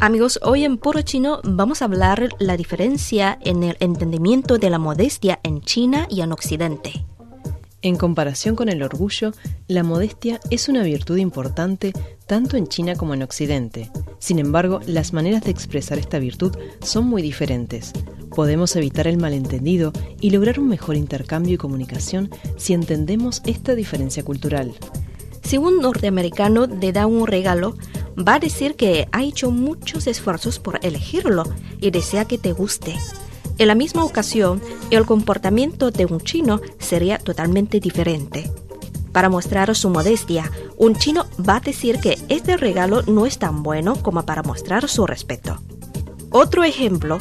Amigos, hoy en Puro Chino vamos a hablar la diferencia en el entendimiento de la modestia en China y en Occidente. En comparación con el orgullo, la modestia es una virtud importante tanto en China como en Occidente. Sin embargo, las maneras de expresar esta virtud son muy diferentes. Podemos evitar el malentendido y lograr un mejor intercambio y comunicación si entendemos esta diferencia cultural. Si un norteamericano le da un regalo, va a decir que ha hecho muchos esfuerzos por elegirlo y desea que te guste. En la misma ocasión, el comportamiento de un chino sería totalmente diferente. Para mostrar su modestia, un chino va a decir que este regalo no es tan bueno como para mostrar su respeto. Otro ejemplo,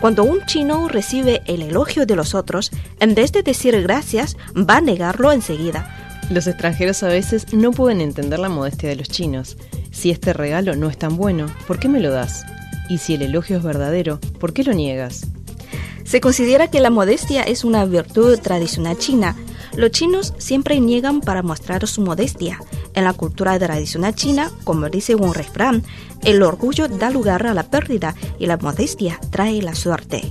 cuando un chino recibe el elogio de los otros, en vez de decir gracias, va a negarlo enseguida. Los extranjeros a veces no pueden entender la modestia de los chinos. Si este regalo no es tan bueno, ¿por qué me lo das? Y si el elogio es verdadero, ¿por qué lo niegas? Se considera que la modestia es una virtud tradicional china. Los chinos siempre niegan para mostrar su modestia. En la cultura tradicional china, como dice un refrán, el orgullo da lugar a la pérdida y la modestia trae la suerte.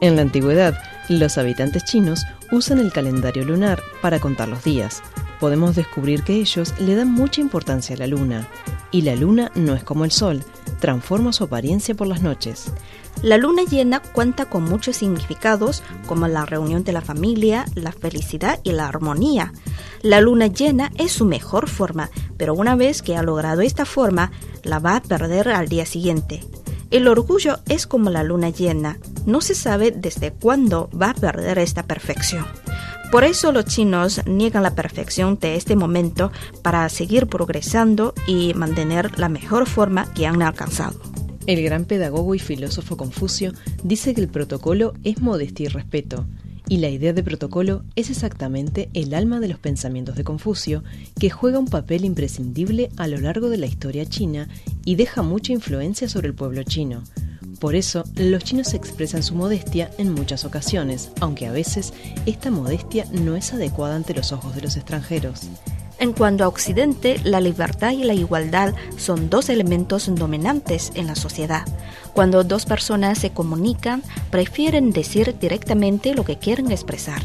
En la antigüedad, los habitantes chinos usan el calendario lunar para contar los días. Podemos descubrir que ellos le dan mucha importancia a la luna. Y la luna no es como el sol, transforma su apariencia por las noches. La luna llena cuenta con muchos significados como la reunión de la familia, la felicidad y la armonía. La luna llena es su mejor forma, pero una vez que ha logrado esta forma, la va a perder al día siguiente. El orgullo es como la luna llena, no se sabe desde cuándo va a perder esta perfección. Por eso los chinos niegan la perfección de este momento para seguir progresando y mantener la mejor forma que han alcanzado. El gran pedagogo y filósofo Confucio dice que el protocolo es modestia y respeto, y la idea de protocolo es exactamente el alma de los pensamientos de Confucio, que juega un papel imprescindible a lo largo de la historia china y deja mucha influencia sobre el pueblo chino. Por eso, los chinos expresan su modestia en muchas ocasiones, aunque a veces esta modestia no es adecuada ante los ojos de los extranjeros. En cuanto a Occidente, la libertad y la igualdad son dos elementos dominantes en la sociedad. Cuando dos personas se comunican, prefieren decir directamente lo que quieren expresar.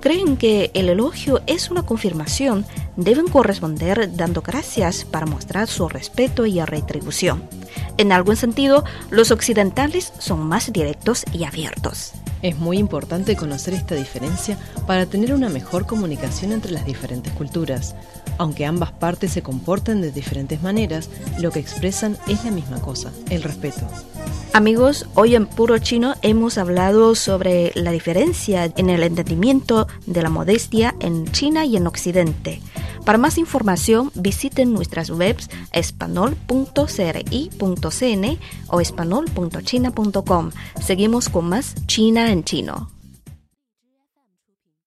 Creen que el elogio es una confirmación, deben corresponder dando gracias para mostrar su respeto y retribución. En algún sentido, los occidentales son más directos y abiertos. Es muy importante conocer esta diferencia para tener una mejor comunicación entre las diferentes culturas. Aunque ambas partes se comportan de diferentes maneras, lo que expresan es la misma cosa, el respeto. Amigos, hoy en Puro Chino hemos hablado sobre la diferencia en el entendimiento de la modestia en China y en Occidente. Para más información, visiten nuestras webs espanol.cri.cn o espanol.china.com. Seguimos con más China en chino.